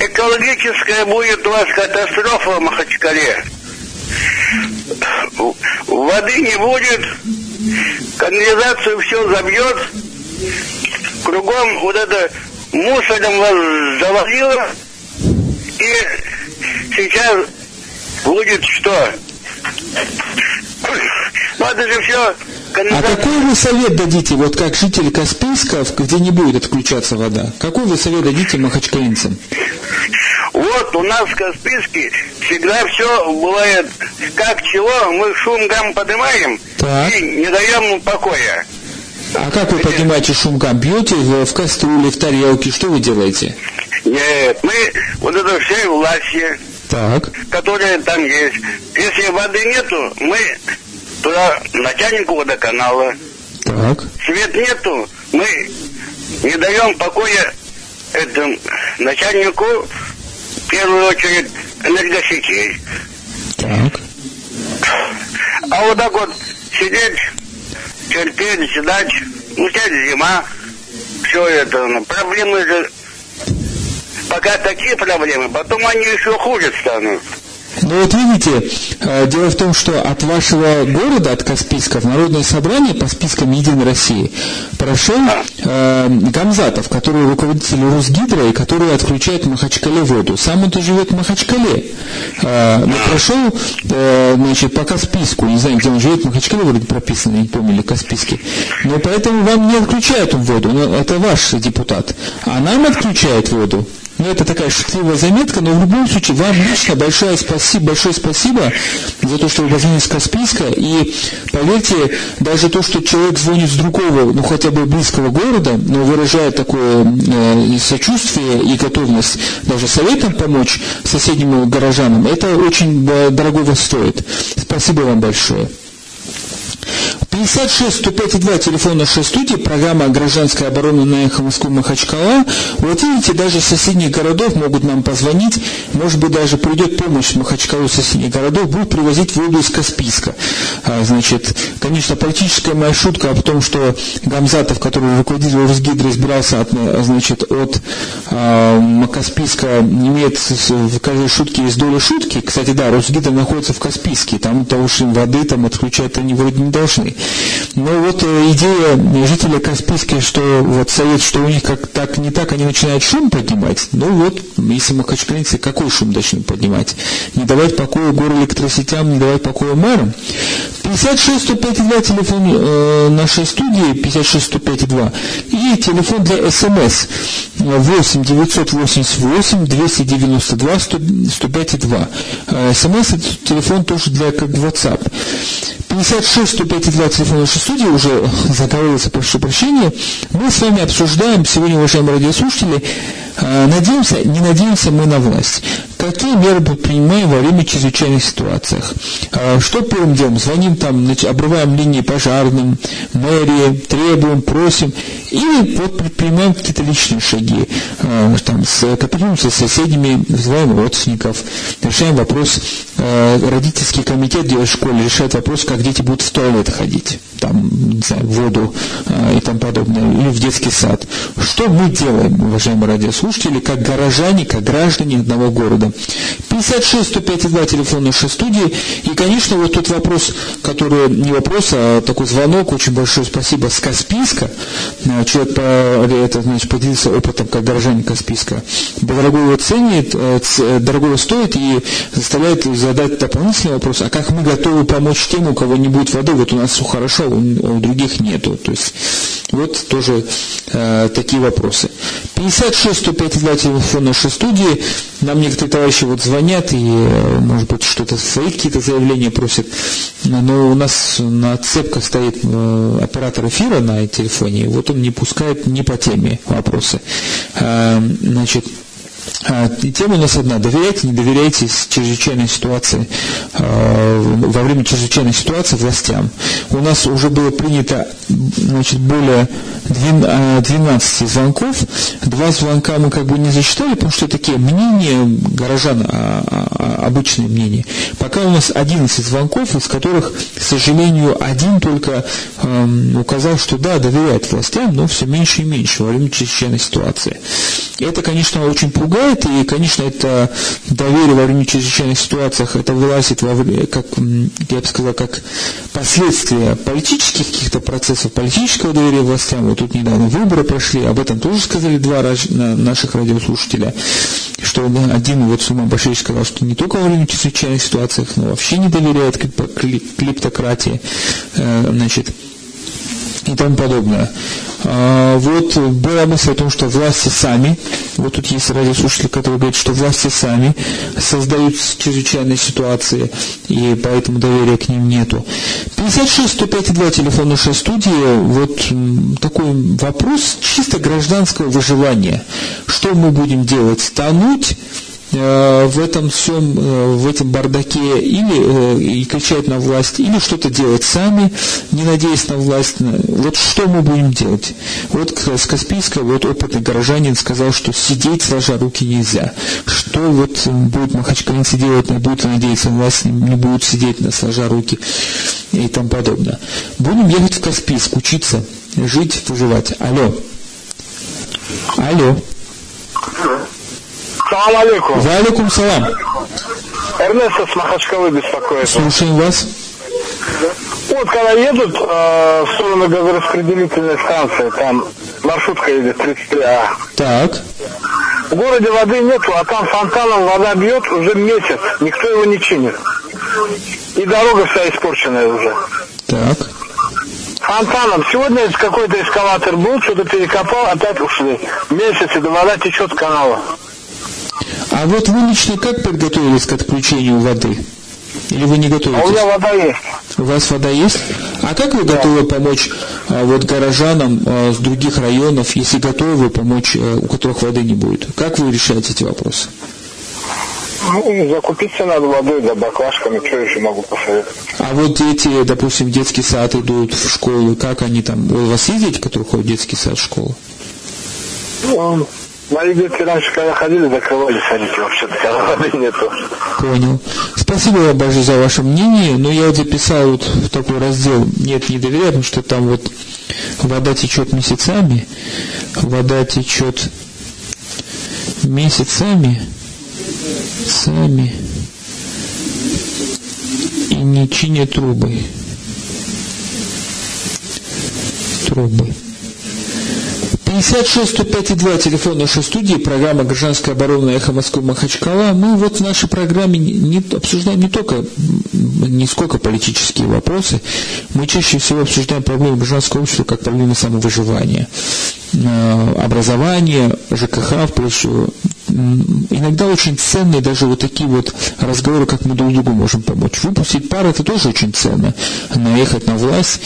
экологическая будет у вас катастрофа в Махачкале. Воды не будет, канализацию все забьет, кругом вот это мусором вас завалило, и сейчас будет что? Ну это же все а какой вы совет дадите, вот как житель Каспийска, где не будет отключаться вода? Какой вы совет дадите махачкалинцам? Вот у нас в Каспийске всегда все бывает как чего, мы шум гам поднимаем так. и не даем покоя. А как вы поднимаете шум гам? Бьете в, кастрюле, в тарелке, что вы делаете? Нет, мы вот это все власти, так. которые там есть. Если воды нету, мы туда начальнику водоканала. Так. Свет нету, мы не даем покоя этому начальнику, в первую очередь, энергосетей. Так. А вот так вот сидеть, терпеть, ждать, ну сейчас зима, все это, ну, проблемы же, пока такие проблемы, потом они еще хуже станут. Ну вот видите, э, дело в том, что от вашего города, от Каспийска, в Народное собрание по спискам Единой России прошел э, Гамзатов, который руководитель Русгидро и который отключает Махачкале воду. Сам он-то живет в Махачкале. Э, но прошел, э, значит, по Каспийску, не знаю, где он живет, в Махачкале вроде прописано, не помню, или Каспийский. Но поэтому вам не отключают воду, но это ваш депутат. А нам отключают воду. Ну, это такая шутливая заметка, но в любом случае вам лично большое спасибо, большое спасибо за то, что вы позвонили с Каспийска. И поверьте, даже то, что человек звонит с другого, ну хотя бы близкого города, но выражает такое э, сочувствие и готовность даже советом помочь соседним горожанам, это очень э, дорогого стоит. Спасибо вам большое. 56 105 2 телефон нашей студии, программа «Гражданская оборона» на эхо Москвы Махачкала. Вот видите, даже из соседних городов могут нам позвонить, может быть, даже придет помощь Махачкалу соседних городов, будут привозить воду из Каспийска. А, значит, конечно, политическая моя шутка о том, что Гамзатов, который руководитель Росгидро, избирался от, значит, от а, Каспийска, имеет в каждой шутке есть доля шутки. Кстати, да, Росгидро находится в Каспийске, там того, что им воды там отключать они вроде не должны. Но вот э, идея жителя Каспийска, что вот совет, что у них как так не так, они начинают шум поднимать. Ну вот, если махачкалинцы, какой шум начнут поднимать? Не давать покоя горэлектросетям, не давать покоя мэрам. 56 105 2 телефон э, нашей студии, 56 105 2. И телефон для СМС 8 988 292 105 2. СМС это телефон тоже для как WhatsApp. 56 105 2 телефон нашей студии, уже заговорился, прошу прощения. Мы с вами обсуждаем сегодня, уважаемые радиослушатели, э, надеемся, не надеемся мы на власть. Какие меры предпринимаем во время чрезвычайных ситуациях? Э, что первым делом? Звоним там, обрываем линии пожарным, мэрии, требуем, просим. Или вот предпринимаем какие-то личные шаги. Э, там, с, с соседями, вызываем родственников, решаем вопрос, родительский комитет в школе, решает вопрос, как дети будут в туалет ходить, там, не знаю, воду э, и тому подобное, или в детский сад. Что мы делаем, уважаемые радиослушатели, как горожане, как граждане одного города? 56 105 2 телефон нашей студии. И, конечно, вот тот вопрос, который не вопрос, а такой звонок, очень большое спасибо с Каспийска. Э, человек это, значит, поделился опытом как горожане Каспийска. Его ценит, э, дорогой его стоит и заставляет задать дополнительный вопрос, а как мы готовы помочь тем, у кого не будет воды, вот у нас все хорошо, у, других нету. То есть вот тоже э, такие вопросы. 56 105 2 телефон нашей студии. Нам некоторые товарищи вот звонят и, э, может быть, что-то свои какие-то заявления просят. Но у нас на цепках стоит э, оператор эфира на телефоне. Вот он не пускает не по теме вопросы. Э, значит, а, тема у нас одна. Доверяйте, не доверяйте чрезвычайной ситуации, а, во время чрезвычайной ситуации властям. У нас уже было принято значит, более 12 а, звонков. Два звонка мы как бы не зачитали, потому что такие мнения горожан, обычные мнения. Пока у нас 11 звонков, из которых, к сожалению, один только указал, что да, доверяет властям, но все меньше и меньше во время чрезвычайной ситуации. Это, конечно, очень пугает пугает, и, конечно, это доверие во время чрезвычайных ситуациях, это вылазит во время, как, я бы сказал, как последствия политических каких-то процессов, политического доверия властям. Вот тут недавно выборы прошли, об этом тоже сказали два наших радиослушателя, что один вот Суман Башевич сказал, что не только во время чрезвычайных ситуациях, но вообще не доверяет клиптократии. Э, значит, и тому подобное. А, вот была мысль о том, что власти сами, вот тут есть радиослушатель, который говорит, что власти сами создают чрезвычайные ситуации, и поэтому доверия к ним нету. 56 105 2 телефон нашей студии, вот такой вопрос чисто гражданского выживания. Что мы будем делать? Тонуть? Э, в этом всем, э, в этом бардаке или э, и кричать на власть, или что-то делать сами, не надеясь на власть. Вот что мы будем делать? Вот с Каспийска вот опытный горожанин сказал, что сидеть сложа руки нельзя. Что вот будет махачкалинцы делать, будут надеяться на власть, не будут сидеть на сложа руки и тому подобное. Будем ехать в Каспийск, учиться, жить, выживать. Алло. Алло. Салам алейкум. Ва алейкум салам. Эрнесто с Махачкалы беспокоит. Слушаем вас. Вот когда едут э, в сторону газораспределительной станции, там маршрутка едет 33А. Так. В городе воды нету, а там фонтаном вода бьет уже месяц. Никто его не чинит. И дорога вся испорченная уже. Так. Фонтаном. Сегодня какой-то эскалатор был, что-то перекопал, опять ушли. Месяц, и вода течет с канала. А вот вы лично как подготовились к отключению воды? Или вы не готовитесь? А у меня вода есть. У вас вода есть? А как вы готовы помочь а, вот горожанам а, с других районов, если готовы помочь, а, у которых воды не будет? Как вы решаете эти вопросы? Ну, закупиться надо водой, да, баклажками, что еще могу посоветовать. А вот дети, допустим, в детский сад идут в школу, как они там, у вас есть дети, которые ходят в детский сад, в школу? Ну, Мои детки раньше, когда ходили, закрывали садики вообще-то, воды нету. Понял. Спасибо вам большое за ваше мнение, но я вот записал вот в такой раздел «Нет, не доверяю», потому что там вот вода течет месяцами, вода течет месяцами, сами, и не чинят трубы. Трубы. 56 105,2 телефон нашей студии, программа «Гражданская оборона. Эхо Москвы Махачкала». Мы вот в нашей программе не, обсуждаем не только, не сколько политические вопросы, мы чаще всего обсуждаем проблемы гражданского общества как проблемы самовыживания, э, образования, ЖКХ, прежде иногда очень ценные даже вот такие вот разговоры, как мы друг другу можем помочь. Выпустить пар это тоже очень ценно, наехать на власть.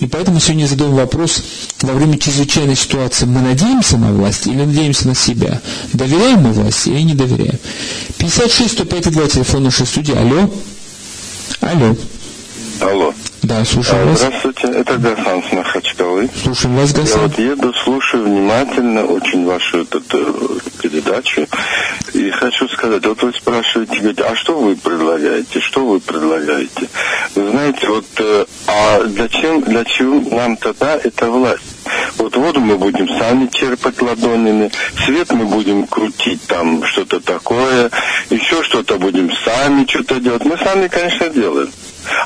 И поэтому сегодня задаем вопрос, во время чрезвычайной ситуации мы надеемся на власть или надеемся на себя? Доверяем мы власти или не доверяем? 56 105 2 телефон нашей студии. Алло. Алло. Алло. Да, слушаю а, вас. Здравствуйте, это Гасан с Махачкалы. Слушаем вас, Гасан. Я вот еду, слушаю внимательно очень вашу эту, эту передачу. И хочу сказать, вот вы спрашиваете, говорите, а что вы предлагаете, что вы предлагаете? Вы знаете, вот, э, а зачем, для чего нам тогда эта власть? Вот воду мы будем сами черпать ладонями, свет мы будем крутить там что-то такое, еще что-то будем сами что-то делать. Мы сами, конечно, делаем.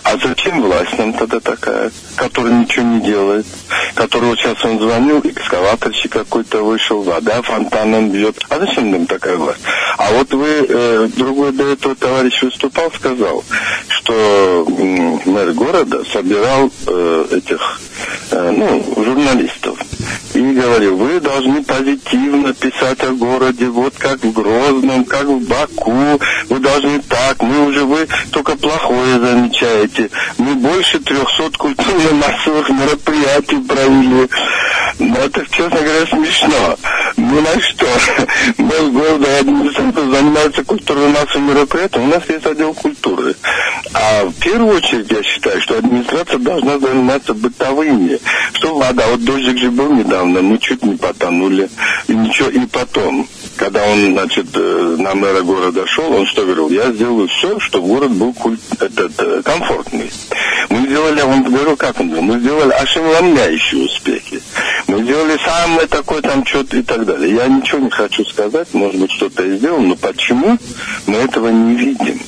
А зачем власть нам тогда такая, которая ничего не делает? Которого сейчас он звонил, экскаваторщик какой-то вышел, вода фонтаном бьет. А зачем нам такая власть? А вот вы, э, другой до этого товарищ выступал, сказал, что мэр города собирал э, этих, э, ну, журналистов. И говорил, вы должны позитивно писать о городе, вот как в Грозном, как в Баку, вы должны так, мы уже, вы только плохое замечаете. Мы больше 300 культурно-массовых мероприятий провели. Но это, честно говоря, смешно. Ни на что. Мэр города администрация занимаются культурно-массовыми мероприятиями. У нас есть отдел культуры. А в первую очередь я считаю, что администрация должна заниматься бытовыми. Что вода, вот дождик же был недавно, мы чуть не потонули. И ничего, и потом, когда он, значит, э, на мэра города шел, он что говорил? Я сделаю все, чтобы город был культ, этот, э, комфортный. Мы сделали, он говорил, как он говорил, мы сделали ошеломляющие успехи. Мы сделали самое такое там что-то и так далее. Я ничего не хочу сказать, может быть, что-то и сделал, но почему мы этого не видим?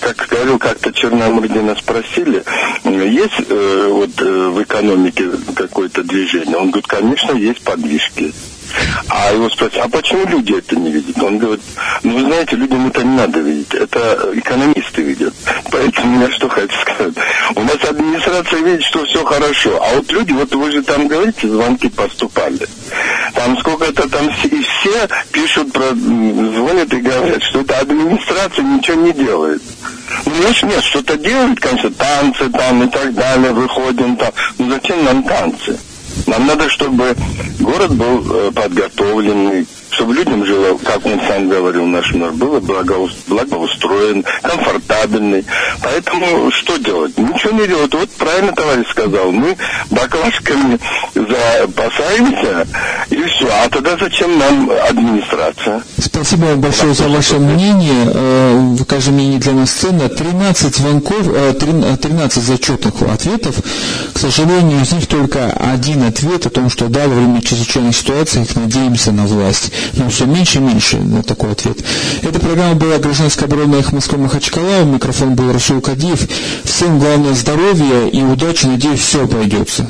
как говорил как-то Черномырдина спросили, есть э, вот э, в экономике какое-то движение? Он говорит, конечно, есть подвижки. А его спросят, а почему люди это не видят? Он говорит, ну вы знаете, людям это не надо видеть, это экономисты видят. Поэтому я что хочу сказать. У нас администрация видит, что все хорошо, а вот люди, вот вы же там говорите, звонки поступали. Там сколько-то там и все пишут про, звонят и говорят, что это администрация ничего не делает. Ну, нет, нет, что-то делает, конечно, танцы там и так далее, выходим там. Ну, зачем нам танцы? Нам надо, чтобы город был э, подготовленный, чтобы людям жило, как он сам говорил, наш мэр, было благоустроен, комфортабельный. Поэтому что делать? Ничего не делать. Вот правильно товарищ сказал, мы баклажками запасаемся, и все. А тогда зачем нам администрация? Спасибо вам большое за ваше мнение. Э, каждое мнение для нас ценно. 13 звонков, 13 э, зачетных ответов. К сожалению, из них только один ответ о том, что да, во время чрезвычайной ситуации их надеемся на власть. Но все меньше и меньше на такой ответ. Эта программа была «Гражданская оборона» Москвы Махачкала. У микрофона был Расул Кадиев. Всем главное здоровья и удачи. Надеюсь, все обойдется.